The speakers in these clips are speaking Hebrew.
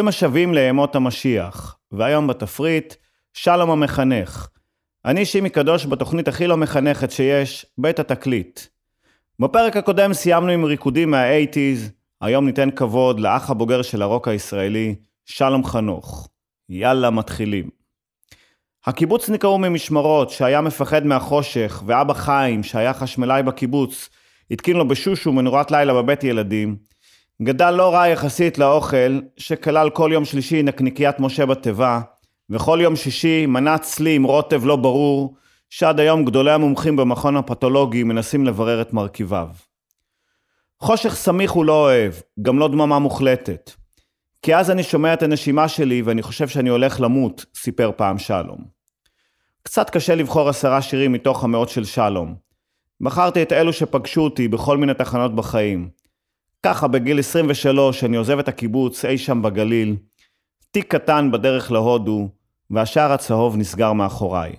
ברוכים השבים לימות המשיח, והיום בתפריט, שלום המחנך. אני שימי קדוש בתוכנית הכי לא מחנכת שיש, בית התקליט. בפרק הקודם סיימנו עם ריקודים מה-80's, היום ניתן כבוד לאח הבוגר של הרוק הישראלי, שלום חנוך. יאללה, מתחילים. הקיבוצניק ההוא ממשמרות, שהיה מפחד מהחושך, ואבא חיים, שהיה חשמלאי בקיבוץ, התקין לו בשושו מנורת לילה בבית ילדים, גדל לא רע יחסית לאוכל, שכלל כל יום שלישי נקניקיית משה בתיבה, וכל יום שישי מנה צלי עם רוטב לא ברור, שעד היום גדולי המומחים במכון הפתולוגי מנסים לברר את מרכיביו. חושך סמיך הוא לא אוהב, גם לא דממה מוחלטת. כי אז אני שומע את הנשימה שלי ואני חושב שאני הולך למות, סיפר פעם שלום. קצת קשה לבחור עשרה שירים מתוך המאות של שלום. בחרתי את אלו שפגשו אותי בכל מיני תחנות בחיים. ככה בגיל 23 אני עוזב את הקיבוץ אי שם בגליל, תיק קטן בדרך להודו, והשער הצהוב נסגר מאחוריי.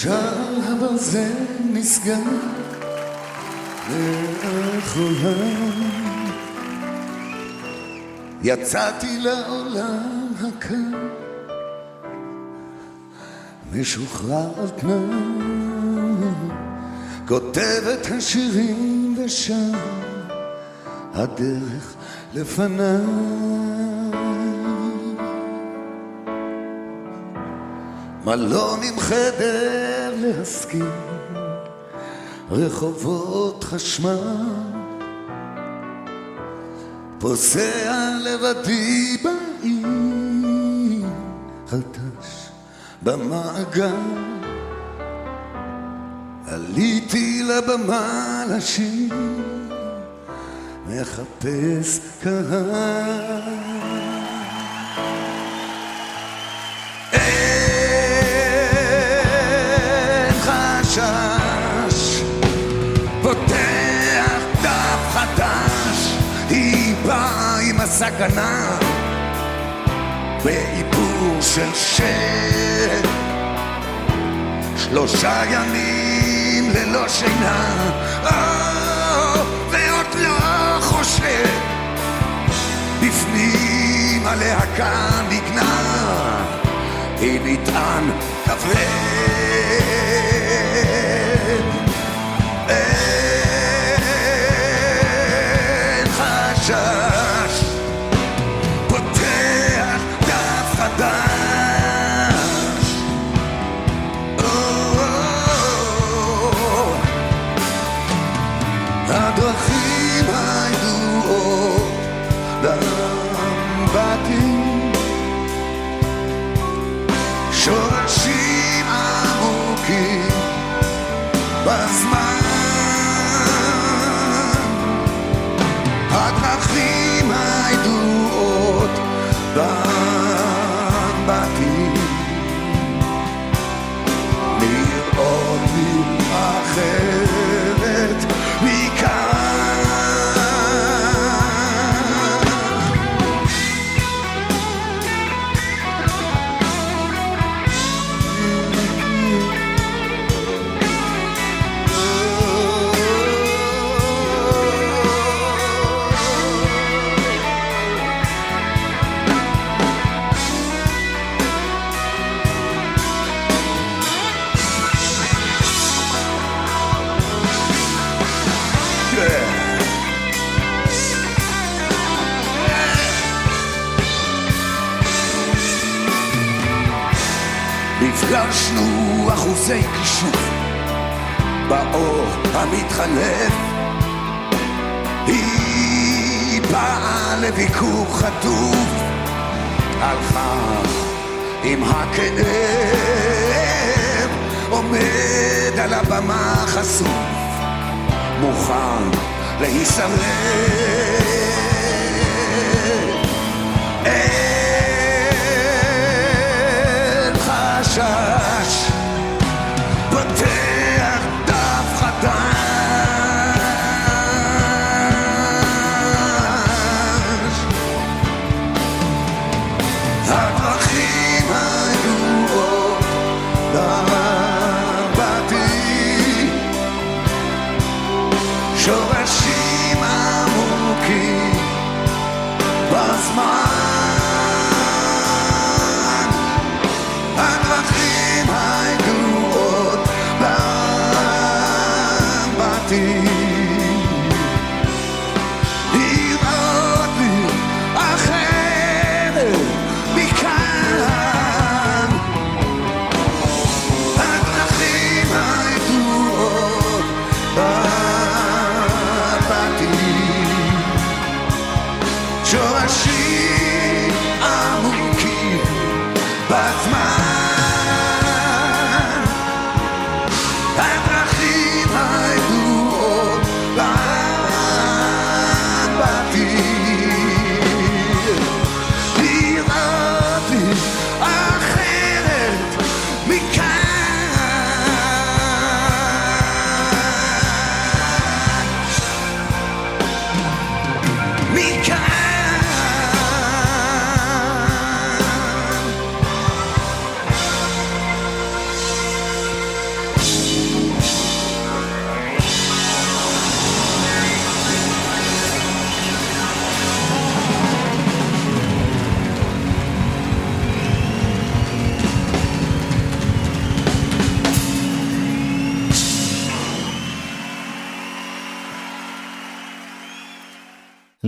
שער הברזל נסגר מאחוריי יצאתי לעולם הקר משוחרר על תנאי כותב את השירים ושם הדרך לפניי מלון עם חדר להשכיר, רחובות חשמל, פוסע לבדי בעיר, חלטש במעגל, עליתי לבמה לשיר, מחפש קהל. הסכנה, באיפור של שד, שלושה ימים ללא שינה, אה, ועוד לא חושב, בפנים הלהקה נגנה. היא מטען כבד. Bye. אחוזי כישוף באור המתחלף היא באה לביקור חטוף. הלכה עם הכאב עומד על הבמה חשוף. מוכן להישרף. אין חשש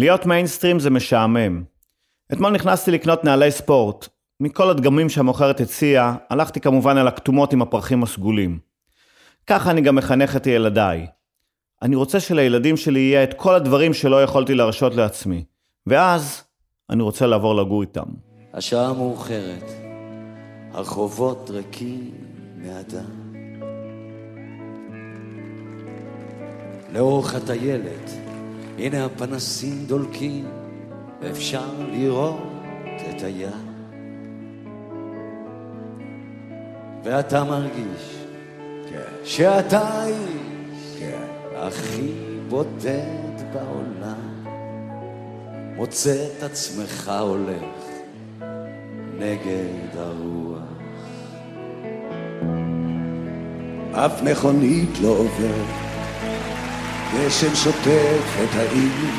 להיות מיינסטרים זה משעמם. אתמול נכנסתי לקנות נעלי ספורט. מכל הדגמים שהמוכרת הציעה, הלכתי כמובן על הכתומות עם הפרחים הסגולים. ככה אני גם מחנך את ילדיי. אני רוצה שלילדים שלי יהיה את כל הדברים שלא יכולתי להרשות לעצמי. ואז, אני רוצה לעבור לגור איתם. השעה מאוחרת, הרחובות ריקים מאדם. לאורך הטיילת, הנה הפנסים דולקים, ואפשר לראות את הים. ואתה מרגיש שאתה האיש הכי בודד בעולם. מוצא את עצמך הולך נגד הרוח. אף מכונית לא עוברת, גשם שוטף את העיר.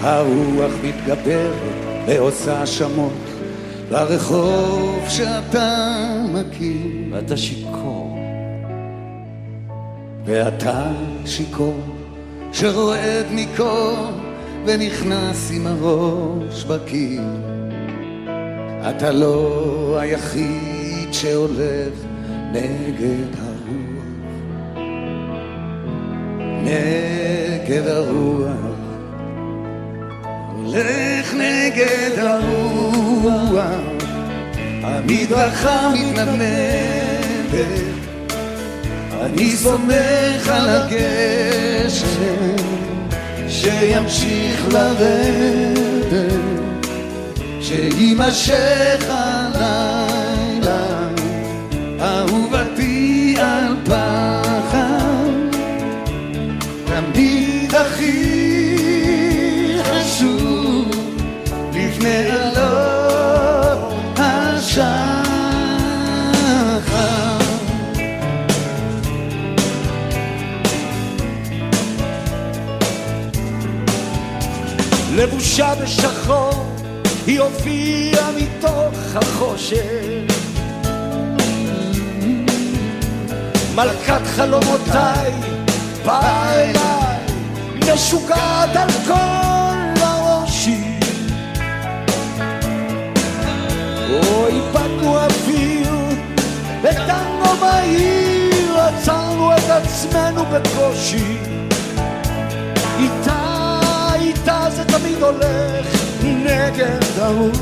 הרוח מתגברת ועושה האשמות לרחוב שאתה מכיר, ואתה שיכור, ואתה שיכור שרועד מקור ונכנס עם הראש בקיר. אתה לא היחיד שהולך נגד הרוח, נגד הרוח, הולך נגד הרוח, המדרכה מתנדנדת, אני סומך על הגשם שימשיך לרדת. שיימשך הלילה, לבושה בשחור, היא הופיעה מתוך החושך. מלכת חלומותיי, באה אליי, משוגעת על כל הראשי. או איבדנו אוויר, בטנגו מהיר, עצרנו את עצמנו בקושי. הולך נגד הרוח.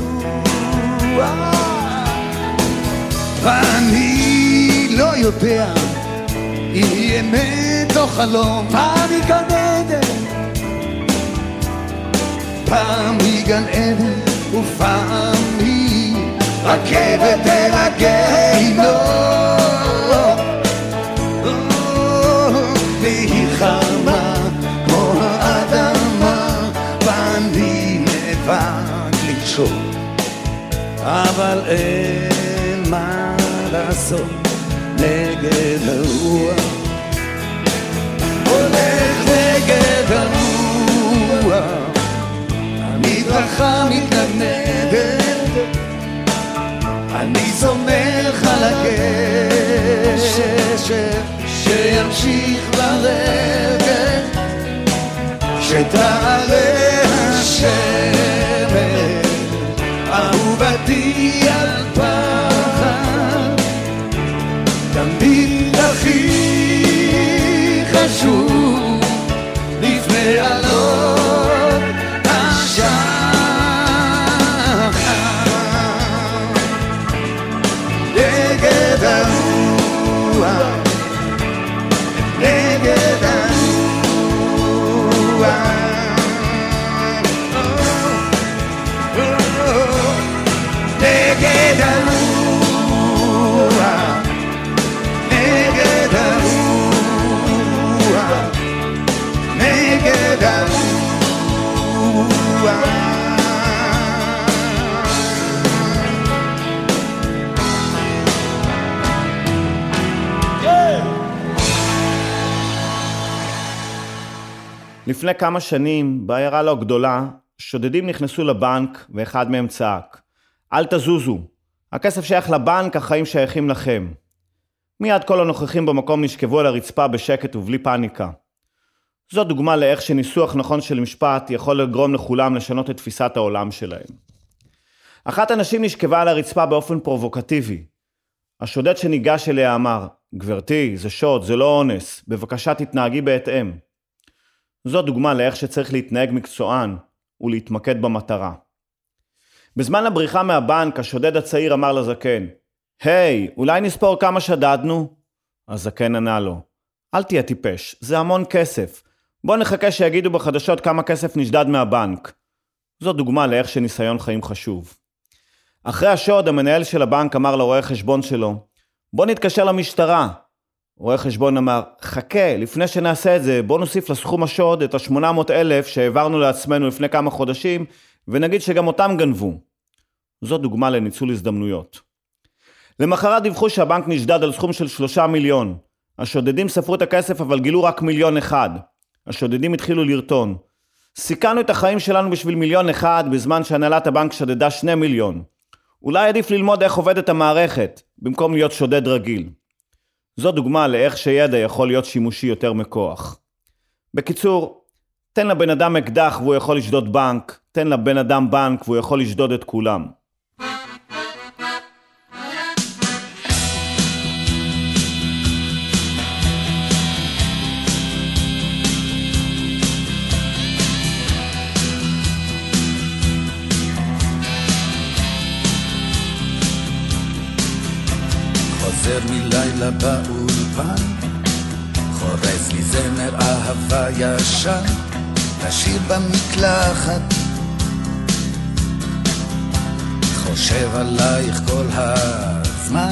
ואני לא יודע אם היא אמת בתוך חלום, פעם היא גן עדן, פעם היא גן עדן ופעם היא רכבת אל הגיהינום. אבל אין מה לעשות נגד הרוח. הולך נגד הרוח, המדרכה מתנדנדת, אני סומך על הגשר שימשיך לרגל, שתעלה השמש, חשוב לפני עלות לפני כמה שנים, בעיירה לא גדולה, שודדים נכנסו לבנק ואחד מהם צעק: אל תזוזו, הכסף שייך לבנק, החיים שייכים לכם. מיד כל הנוכחים במקום נשכבו על הרצפה בשקט ובלי פאניקה. זו דוגמה לאיך שניסוח נכון של משפט יכול לגרום לכולם לשנות את תפיסת העולם שלהם. אחת הנשים נשכבה על הרצפה באופן פרובוקטיבי. השודד שניגש אליה אמר, גברתי, זה שוד, זה לא אונס, בבקשה תתנהגי בהתאם. זו דוגמה לאיך שצריך להתנהג מקצוען ולהתמקד במטרה. בזמן הבריחה מהבנק, השודד הצעיר אמר לזקן, היי, אולי נספור כמה שדדנו? הזקן ענה לו, אל תהיה טיפש, זה המון כסף. בוא נחכה שיגידו בחדשות כמה כסף נשדד מהבנק. זו דוגמה לאיך שניסיון חיים חשוב. אחרי השוד, המנהל של הבנק אמר לרואה חשבון שלו, בוא נתקשר למשטרה. רואה חשבון אמר, חכה, לפני שנעשה את זה, בוא נוסיף לסכום השוד את ה-800 אלף שהעברנו לעצמנו לפני כמה חודשים, ונגיד שגם אותם גנבו. זו דוגמה לניצול הזדמנויות. למחרת דיווחו שהבנק נשדד על סכום של שלושה מיליון. השודדים ספרו את הכסף אבל גילו רק מיליון אחד. השודדים התחילו לרטון. סיכנו את החיים שלנו בשביל מיליון אחד בזמן שהנהלת הבנק שדדה שני מיליון. אולי עדיף ללמוד איך עובדת המערכת, במקום להיות שודד רגיל. זו דוגמה לאיך שידע יכול להיות שימושי יותר מכוח. בקיצור, תן לבן אדם אקדח והוא יכול לשדוד בנק, תן לבן אדם בנק והוא יכול לשדוד את כולם. חוזר מלילה באולפן, חורז לי זמר אהבה ישן, לשיר במקלחת. חושב עלייך כל הזמן,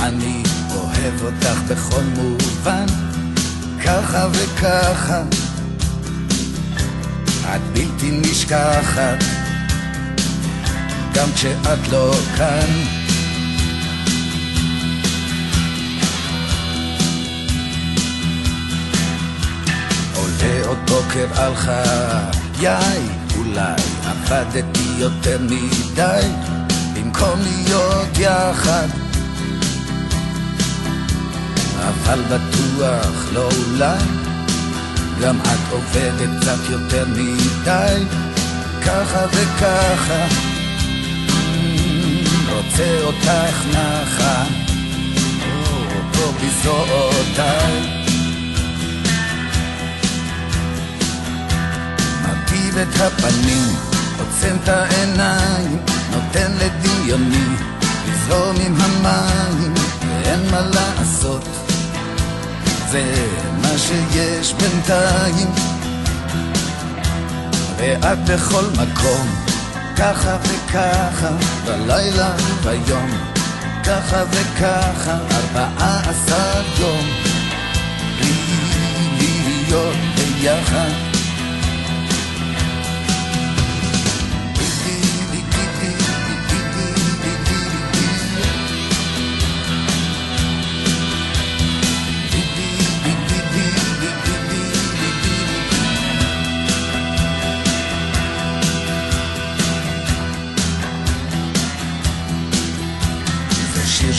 אני אוהב אותך בכל מובן, ככה וככה, את בלתי נשכחת, גם כשאת לא כאן. עולה עוד בוקר על חיי, אולי עבדתי יותר מדי, במקום להיות יחד. אבל בטוח לא אולי, גם את עובדת קצת יותר מדי, ככה וככה. Mm, רוצה אותך נחה, או, פה בזרועותיי. מרטיב את הפנים, עוצם את העיניים, נותן לדמיוני לזרום עם המים, ואין מה לעשות. זה מה שיש בינתיים. ואת בכל מקום ככה וככה בלילה וביום ככה וככה ארבעה עשר יום. בלי להיות ביחד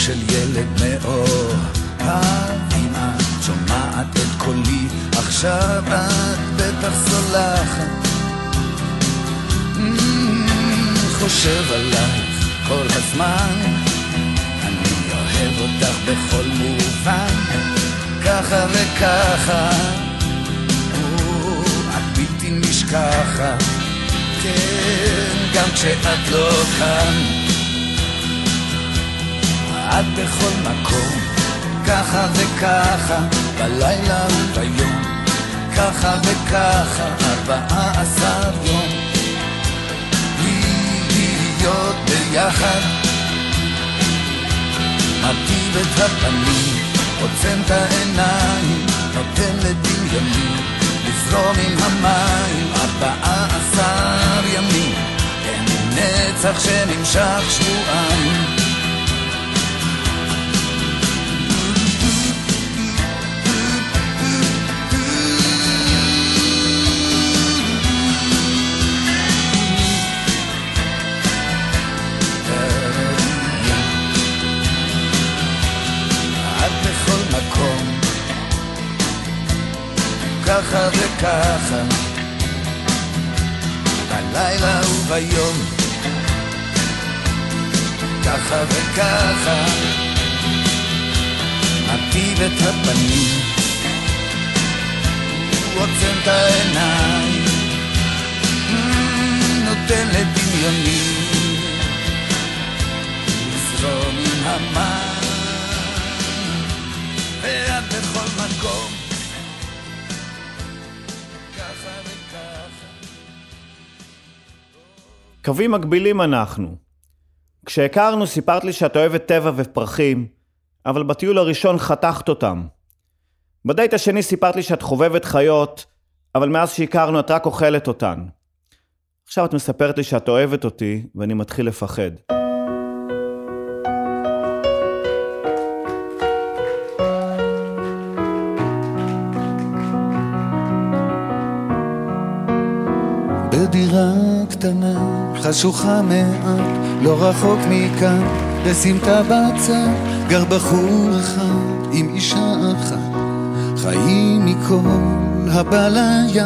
של ילד מאוהב אם את שומעת את קולי עכשיו את בטח סולחת. חושב עלייך כל הזמן. אני אוהב אותך בכל מובן ככה וככה. בלתי נשכחת. כן, גם כשאת לא כאן את בכל מקום, ככה וככה, בלילה וביום, ככה וככה, ארבעה עשר יום. להיות ביחד, מרטיב את הפנים, עוצם את העיניים, נותן לדמיוני, לזרום עם המים, ארבעה עשר ימים, אין נצח שנמשך שבועיים. ככה וככה, בלילה וביום, ככה וככה, מטיב את הפנים, עוצם את העיניים, נותן לדמיוני. לזרום עם המים, ואת בכל מקום קווים מקבילים אנחנו. כשהכרנו סיפרת לי שאת אוהבת טבע ופרחים, אבל בטיול הראשון חתכת אותם. בדייט השני סיפרת לי שאת חובבת חיות, אבל מאז שהכרנו את רק אוכלת אותן. עכשיו את מספרת לי שאת אוהבת אותי, ואני מתחיל לפחד. בדירה קטנה חשוכה מעט, לא רחוק מכאן, בסמטה בצד, גר בחור אחד עם אישה אחת, חיים מכל הבא ליד.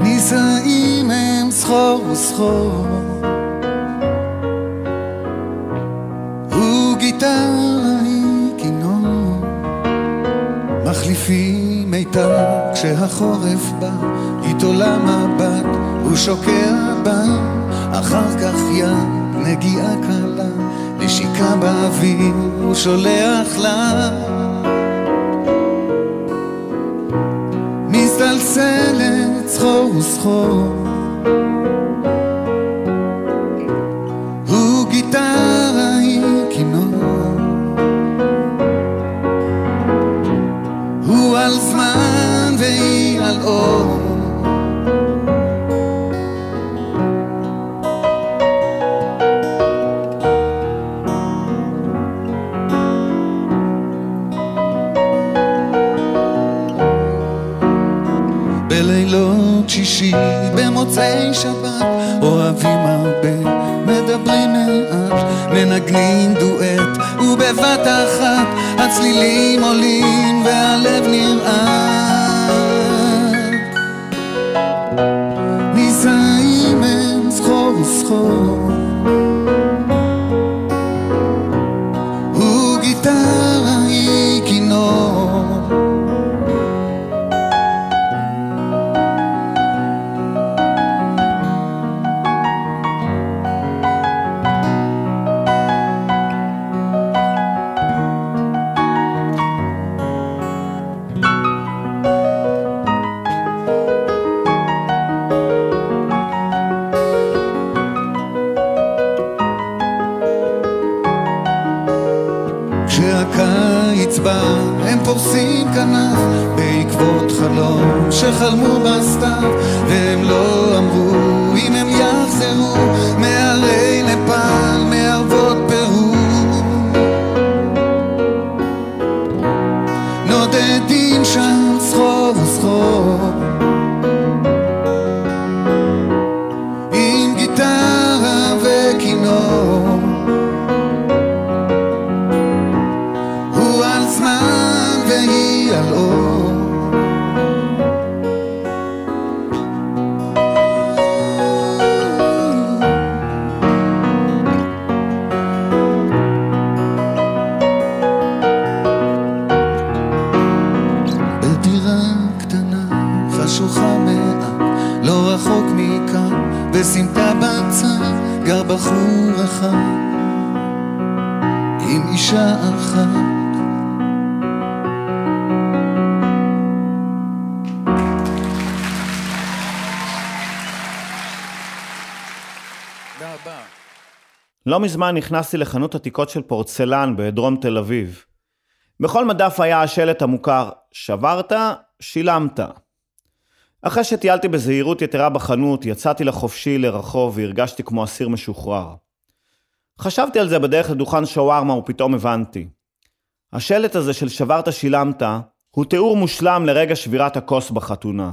נישאים הם סחור וסחור, וגיטרה היא כינור, מחליפים מיתר כשהחורף בא. איתו למבט, הוא שוקע בה, אחר כך יד, נגיעה קלה, נשיקה באוויר, הוא שולח לה. מזדלסלת סחור וסחור שישי במוצאי שבת אוהבים הרבה, מדברים מעט, מנגנים דואט ובבת אחת הצלילים עולים והלב נרעד חלום שחלמו בסתיו והם לא אמרו לא מזמן נכנסתי לחנות עתיקות של פורצלן בדרום תל אביב. בכל מדף היה השלט המוכר, שברת, שילמת. אחרי שטיילתי בזהירות יתרה בחנות, יצאתי לחופשי לרחוב והרגשתי כמו אסיר משוחרר. חשבתי על זה בדרך לדוכן שווארמה ופתאום הבנתי. השלט הזה של שברת שילמת, הוא תיאור מושלם לרגע שבירת הכוס בחתונה.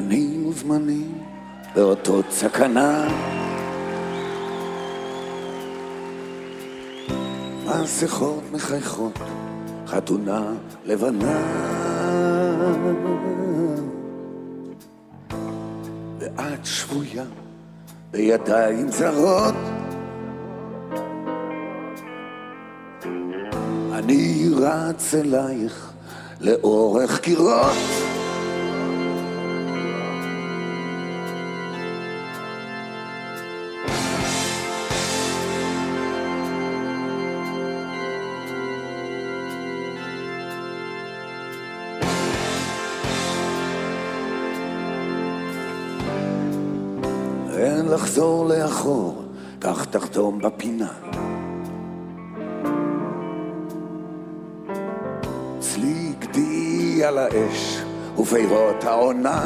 פנים וזמנים באותות סכנה. מסכות מחייכות, חתונה לבנה. ואת שבויה בידיים זרות. אני רץ אלייך לאורך קירות. אין לחזור לאחור, כך תחתום בפינה. צלי גדי על האש ופירות העונה.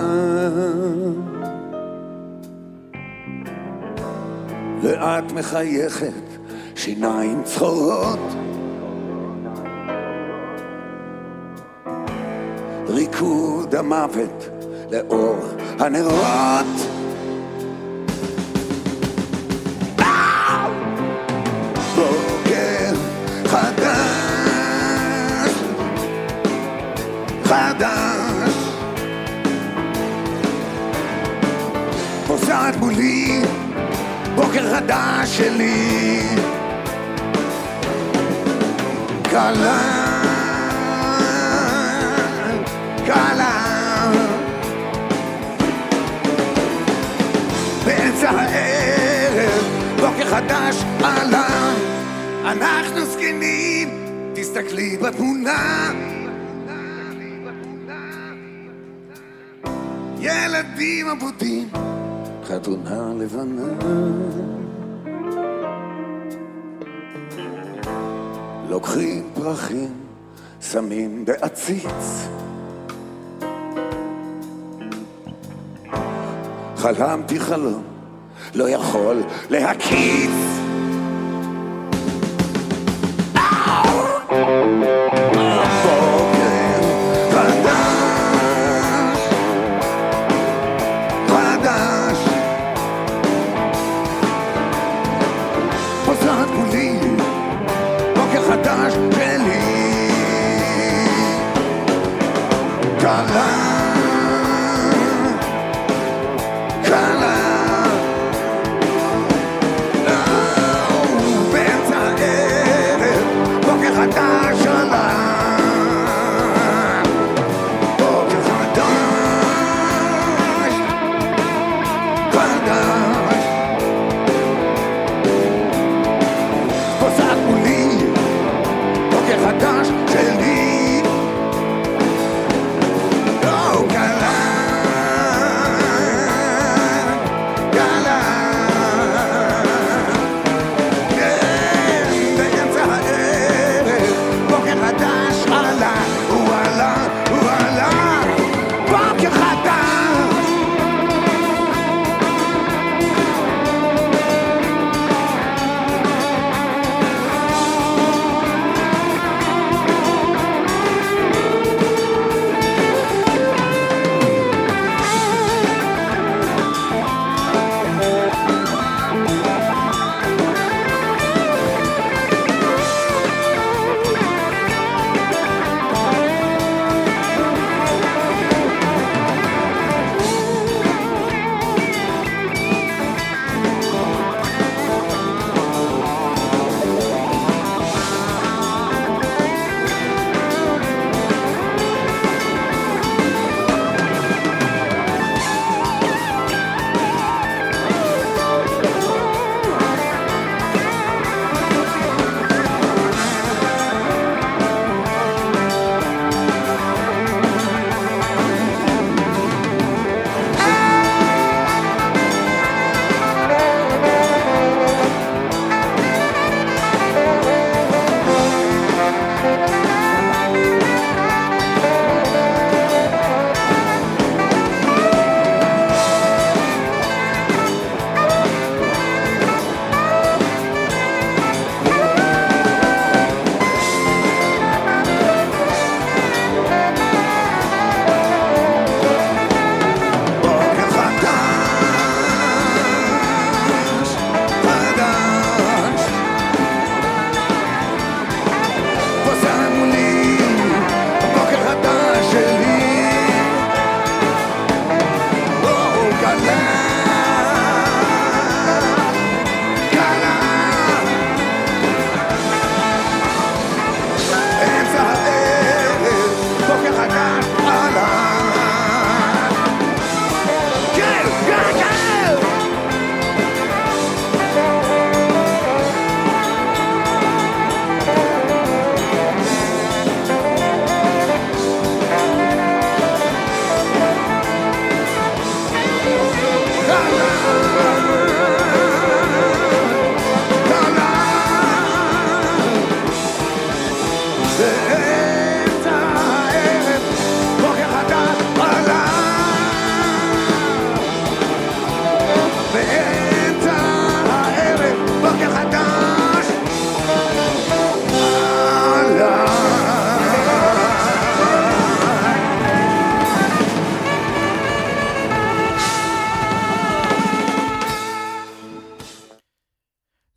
ואת מחייכת, שיניים צחורות. ריקוד המוות לאור הנרות. שלי. קלה, קלה. באמצע הערב, בוקר חדש עלה. אנחנו זקנים, תסתכלי בתמונה. ילדים אבודים, חתונה לבנה. לוקחים פרחים, שמים בעציץ. חלמתי חלום, לא יכול להקיץ.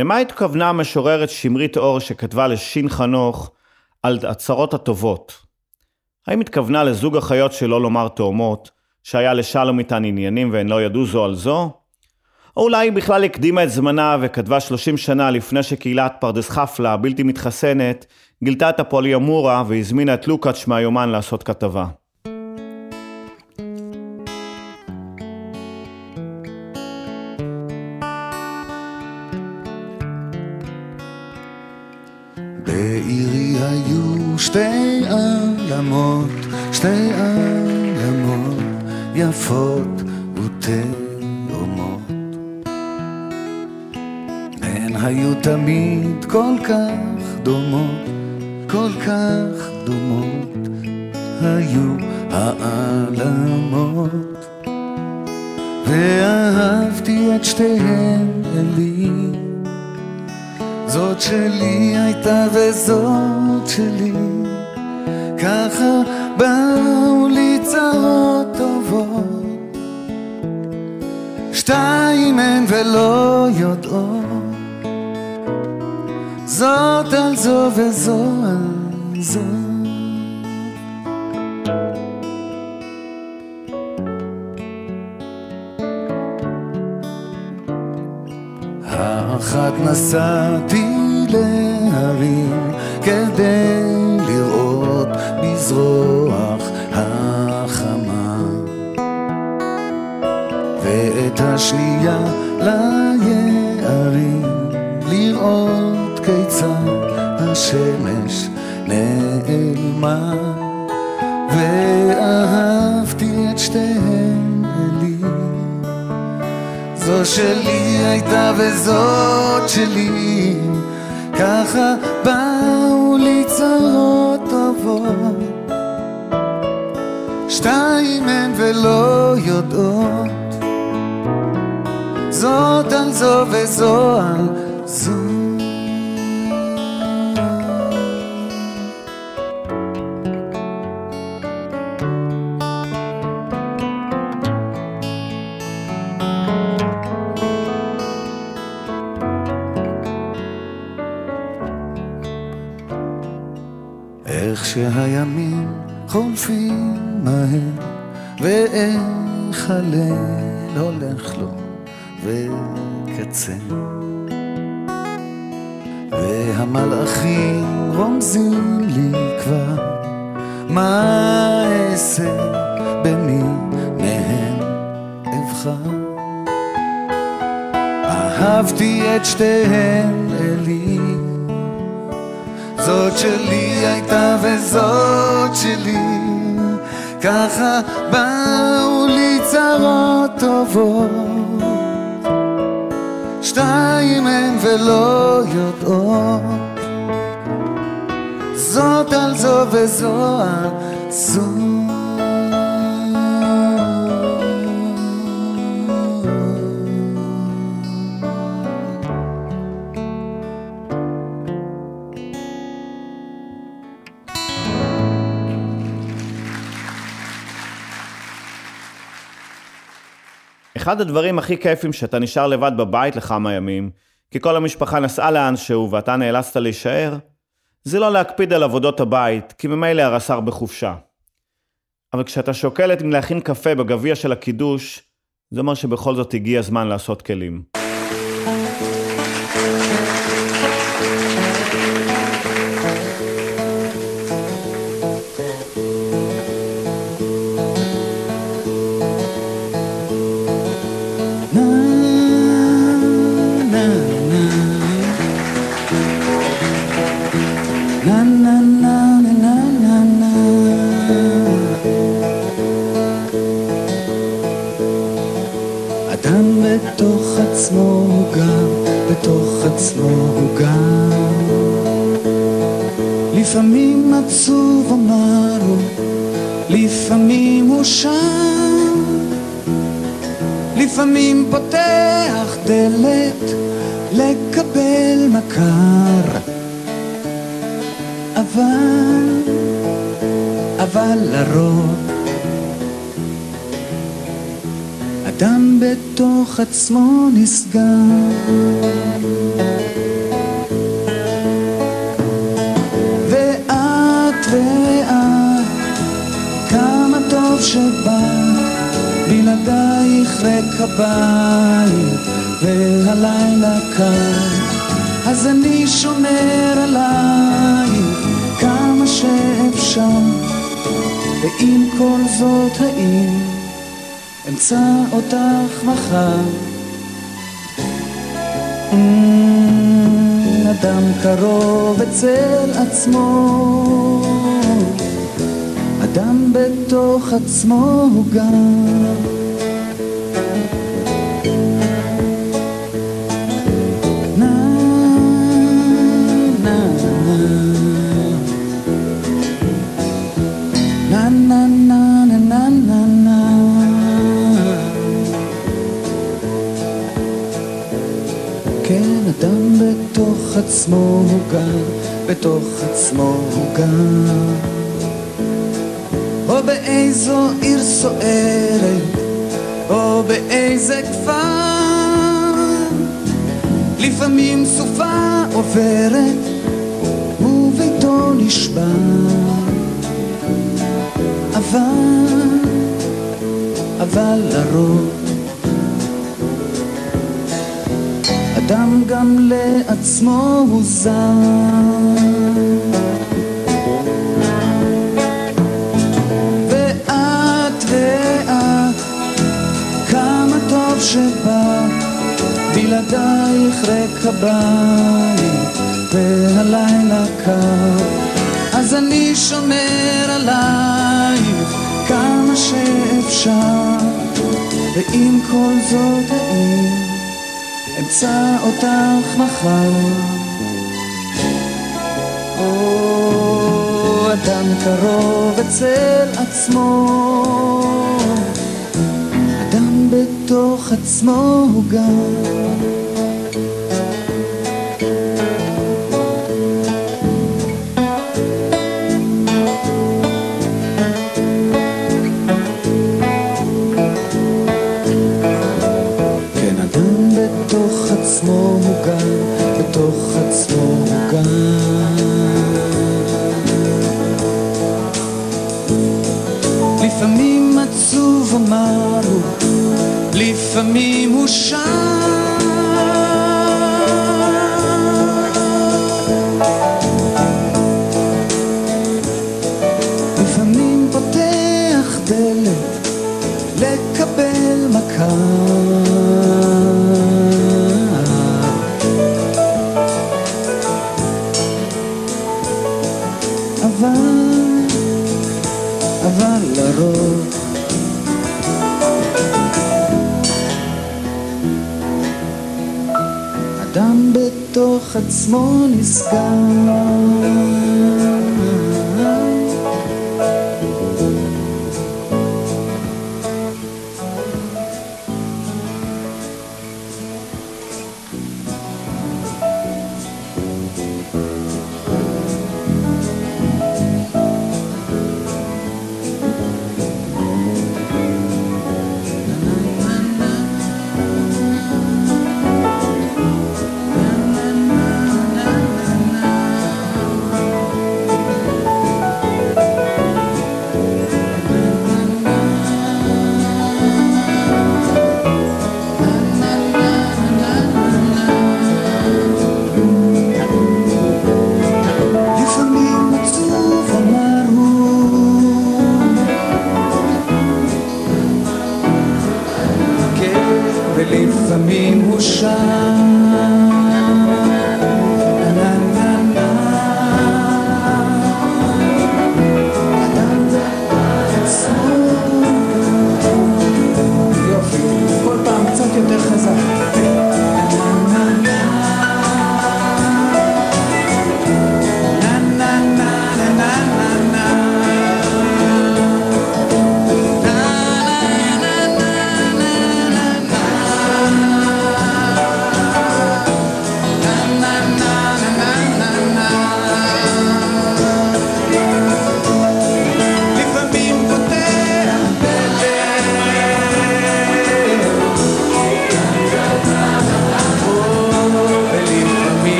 למה התכוונה המשוררת שמרית אור שכתבה לשין חנוך על הצרות הטובות? האם התכוונה לזוג אחיות שלא לומר תאומות, שהיה לשלום איתן עניינים והן לא ידעו זו על זו? או אולי היא בכלל הקדימה את זמנה וכתבה 30 שנה לפני שקהילת פרדס חפלה הבלתי מתחסנת גילתה את הפוליומורה והזמינה את לוקאץ' מהיומן לעשות כתבה. בעירי היו שתי עלמות, שתי עלמות יפות ותאומות. הן היו תמיד כל כך דומות, כל כך דומות, היו העלמות. ואהבתי את שתיהן אלי זאת שלי הייתה וזאת שלי. ככה באו לי צרות טובות. שתיים הן ולא יודעות. זאת על זו וזו על זו נסעתי להרים כדי לראות בזרוח החמה. ואת השנייה ליערים לראות כיצד השמש נעלמה. ואהבתי את שתיהן אלי זו שלי הייתה וזאת שלי. ככה באו לי צרות טובות. שתיים הן ולא יודעות. זאת על זו וזו על איך שהימים חולפים מהר ואיך הליל הולך לו וקצר. והמלאכים רומזים לי כבר מה אעשה במי מהם אבחר. אהבתי את שתיהן אלי זאת שלי וזאת שלי. ככה באו לי צרות טובות. שתיים הן ולא יודעות. זאת על זו וזו על אחד הדברים הכי כיפים שאתה נשאר לבד בבית לכמה ימים, כי כל המשפחה נסעה לאנשהו ואתה נאלצת להישאר, זה לא להקפיד על עבודות הבית, כי ממילא הרס"ר בחופשה. אבל כשאתה שוקלת אם להכין קפה בגביע של הקידוש, זה אומר שבכל זאת הגיע הזמן לעשות כלים. עצמו נסגר. ואת ואת, כמה טוב שבא, בלעדייך ריק הבית, והלילה קר. אז אני שומר עלייך כמה שאפשר, ועם כל זאת האם אמצא אותך מחר. אדם קרוב אצל עצמו. אדם בתוך עצמו הוא גר עצמו הוא גר, בתוך עצמו הוא גר. או באיזו עיר סוערת, או באיזה כפר. לפעמים סופה עוברת, וביתו נשבר. אבל, אבל לרוב אדם גם לעצמו הוא זר. ואת ואת, כמה טוב שבא, בלעדייך ריק הבית, והלילה קר. אז אני שומר עלייך כמה שאפשר, ועם כל זאת האם אמצא אותך מחר. או אדם קרוב אצל עצמו, אדם בתוך עצמו הוא גר. בתוך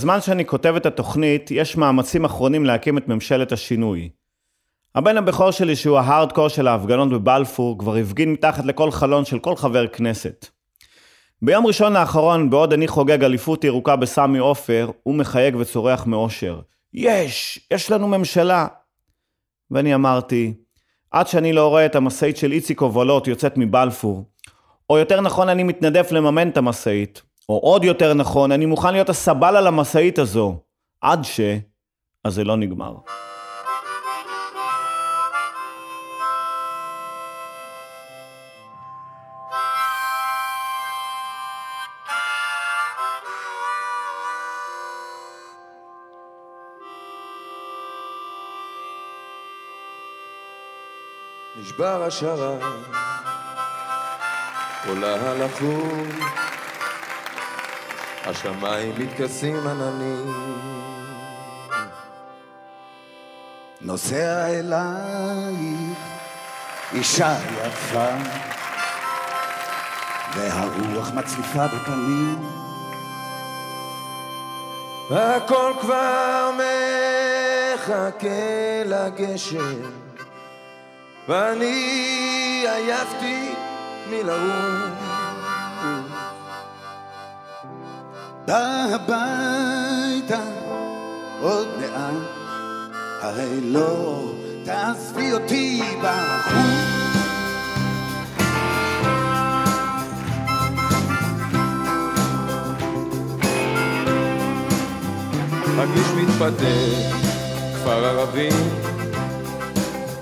בזמן שאני כותב את התוכנית, יש מאמצים אחרונים להקים את ממשלת השינוי. הבן הבכור שלי, שהוא ההארדקור של ההפגנות בבלפור, כבר הפגין מתחת לכל חלון של כל חבר כנסת. ביום ראשון האחרון, בעוד אני חוגג אליפות ירוקה בסמי עופר, הוא מחייג וצורח מאושר. יש! יש לנו ממשלה! ואני אמרתי, עד שאני לא רואה את המשאית של איציק הובלות יוצאת מבלפור, או יותר נכון, אני מתנדף לממן את המשאית, או עוד יותר נכון, אני מוכן להיות הסבל על המשאית הזו, עד ש... אז זה לא נגמר. נשבר השרב, עולה הלחות, השמיים מתכסים עננים. נוסע אלייך, אישה יפה, והרוח מצליפה בפנים. הכל כבר מחכה לגשם, ואני עייפתי מלרוץ. בא הביתה עוד מעט, הרי לא תעזבי אותי בחוץ. הכביש מתפתח, כפר ערבי,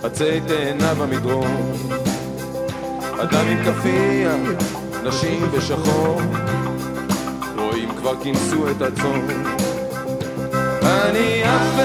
עצי תאנה במדרון, אדם עם כאפיה, נשים בשחור, כבר כינסו את הצאן. אני עף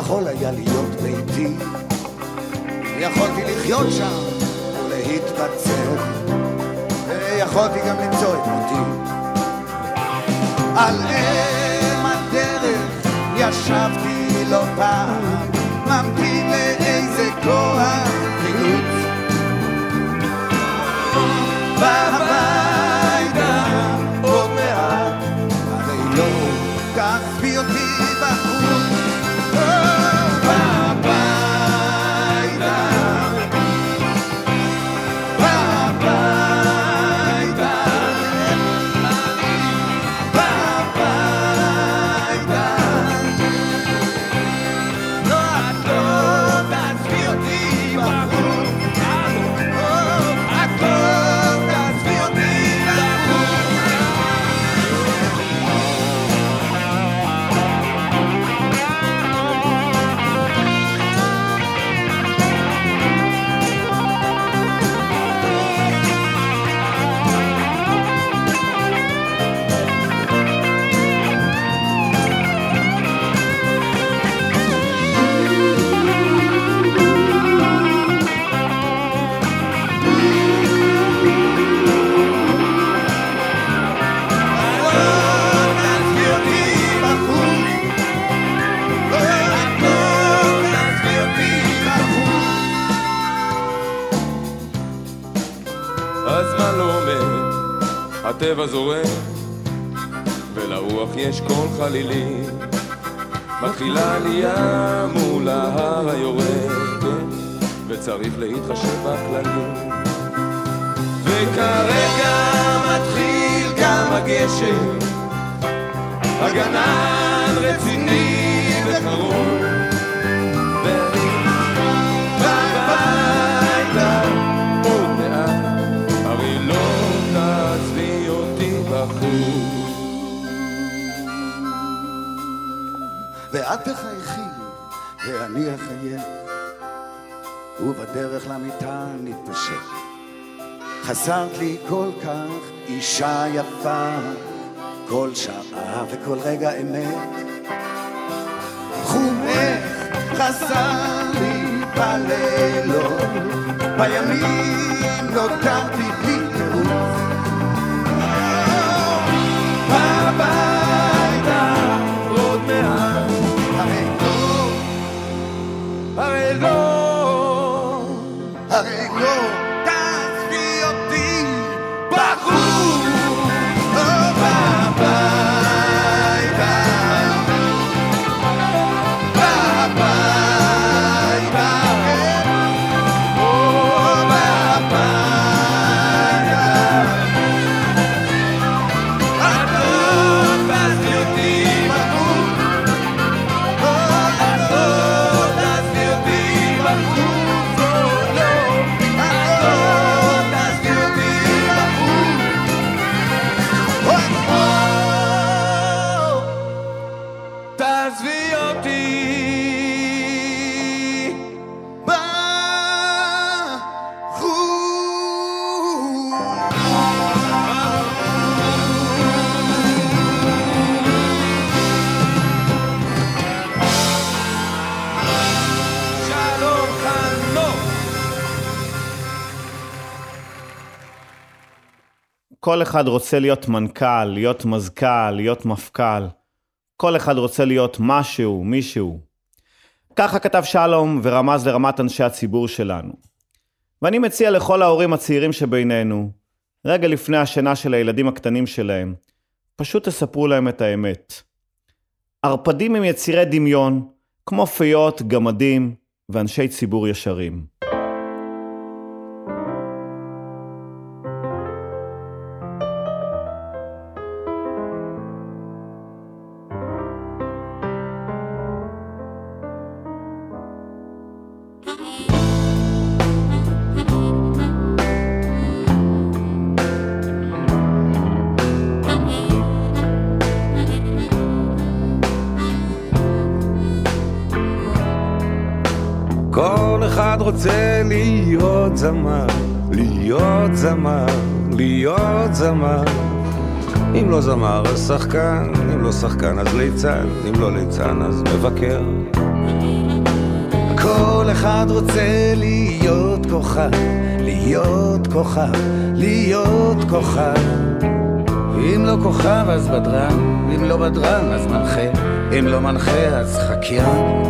יכול היה להיות ביתי, יכולתי לחיות שם ולהתבצר, ויכולתי גם למצוא את מותי. על אם הדרך ישבתי לא פעם, ממתין לאיזה כוח חילוץ. selber so, ואת תחייכי, ואני אחייך, ובדרך למיטה נתפשט. חסרת לי כל כך אישה יפה, כל שעה וכל רגע אמת. חומך חסר לי בלילות, בימים נותרתי בלי כל אחד רוצה להיות מנכ"ל, להיות מזכ"ל, להיות מפכ"ל. כל אחד רוצה להיות משהו, מישהו. ככה כתב שלום ורמז לרמת אנשי הציבור שלנו. ואני מציע לכל ההורים הצעירים שבינינו, רגע לפני השינה של הילדים הקטנים שלהם, פשוט תספרו להם את האמת. ערפדים הם יצירי דמיון, כמו פיות, גמדים ואנשי ציבור ישרים. כוכב, להיות כוכב. אם לא כוכב אז בדרן, אם לא בדרן אז מנחה, אם לא מנחה אז חקיין.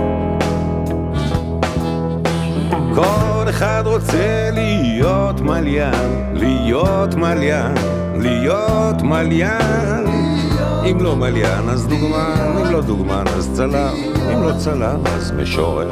כל אחד רוצה להיות מליין, להיות מליין, להיות מליין. אם לא מליין אז דוגמן, אם לא דוגמן אז צלם, אם לא צלם אז משורר.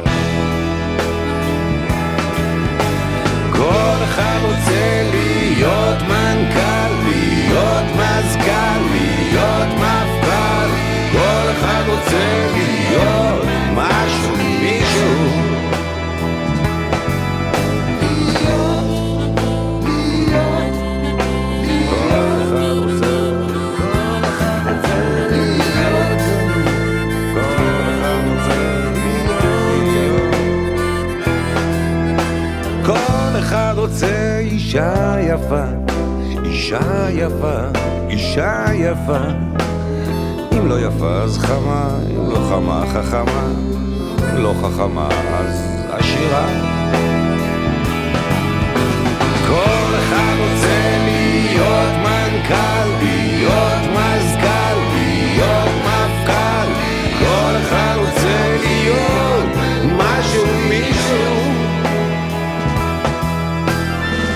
חכמה, לא חכמה אז עשירה. כל אחד רוצה להיות מנכ"ל, להיות מזכ"ל, להיות מפכ"ל. כל אחד רוצה להיות משהו, מישהו.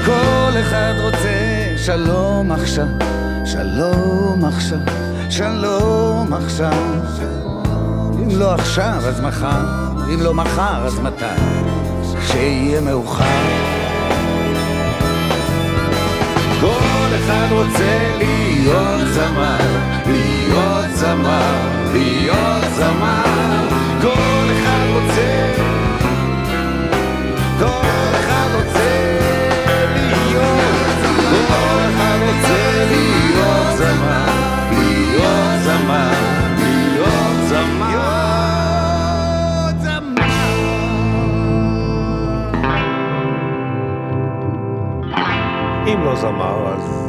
כל אחד רוצה שלום עכשיו, שלום עכשיו, שלום עכשיו. אם לא עכשיו אז מחר, אם לא מחר אז מתי? כשיהיה מאוחר. כל אחד רוצה להיות זמר, להיות זמר, להיות זמר. כל אחד רוצה, כל לא זמר, אז...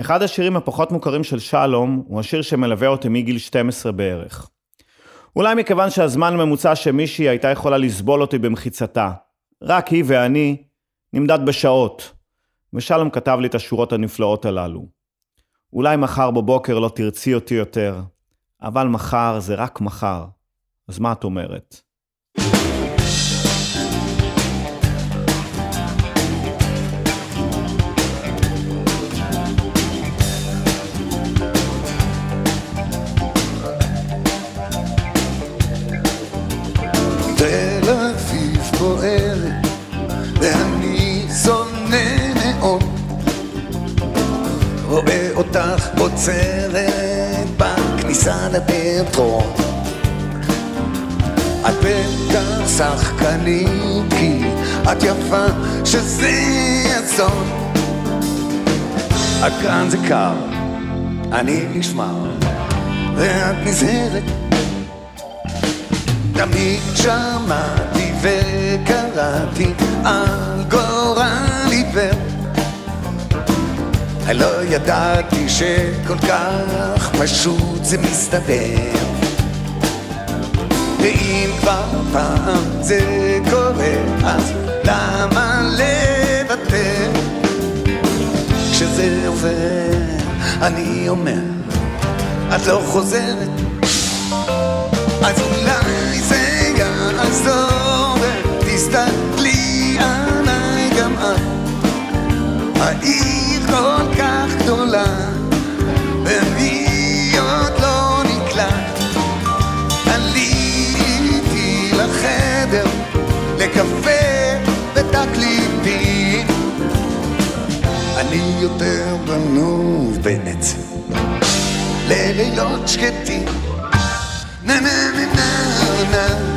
אחד השירים הפחות מוכרים של שלום הוא השיר שמלווה אותי מגיל 12 בערך. אולי מכיוון שהזמן הממוצע שמישהי הייתה יכולה לסבול אותי במחיצתה, רק היא ואני, נמדד בשעות, ושלום כתב לי את השורות הנפלאות הללו. אולי מחר בבוקר לא תרצי אותי יותר, אבל מחר זה רק מחר. אז מה את אומרת? עוצרת בכניסה לפטרון. את בטח שחקנית כי את יפה שזה אסון. כאן זה קר, אני נשמר, ואת נזהרת. תמיד שמעתי וקראתי על גורל עיוור לא ידעתי שכל כך פשוט זה מסתבר ואם כבר פעם זה קורה אז למה לוותר? כשזה עובר אני אומר את לא חוזרת. אז אולי זה יעזור ותסתכלי עליי גם את. כל נפלא, ומי עוד לא נקלע. עליתי לחדר, לקפה ותקליטים. אני יותר בנובנת, ללילות שקטים. נה נה נה נה נה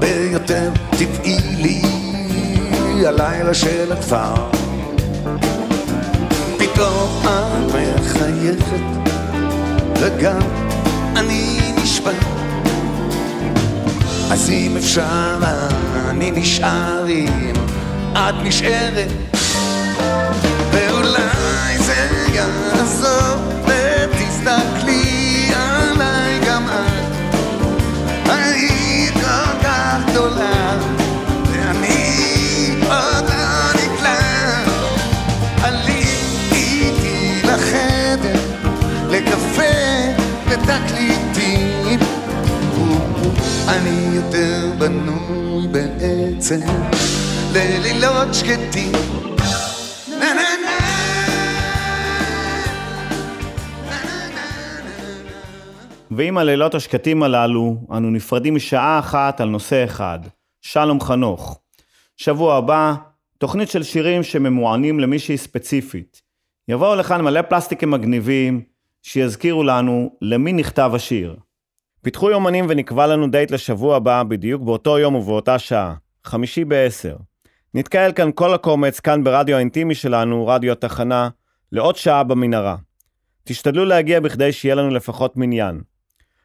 הרבה יותר טבעי לי הלילה של הכפר פתאום את מחייכת וגם אני נשבע. אז אם אפשר אני נשאר אם את נשארת. ואולי זה יעזור ותסתכלי כך גדולה ואני עוד לא נקלט עליתי לחדר לקפה ותקליטים אני יותר בנוי בעצם ללילות שקטים ועם הלילות השקטים הללו, אנו נפרדים משעה אחת על נושא אחד, שלום חנוך. שבוע הבא, תוכנית של שירים שממוענים למישהי ספציפית. יבואו לכאן מלא פלסטיקים מגניבים, שיזכירו לנו למי נכתב השיר. פיתחו יומנים ונקבע לנו דייט לשבוע הבא, בדיוק באותו יום ובאותה שעה, חמישי בעשר. נתקהל כאן כל הקומץ, כאן ברדיו האינטימי שלנו, רדיו התחנה, לעוד שעה במנהרה. תשתדלו להגיע בכדי שיהיה לנו לפחות מניין.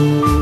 Ooh.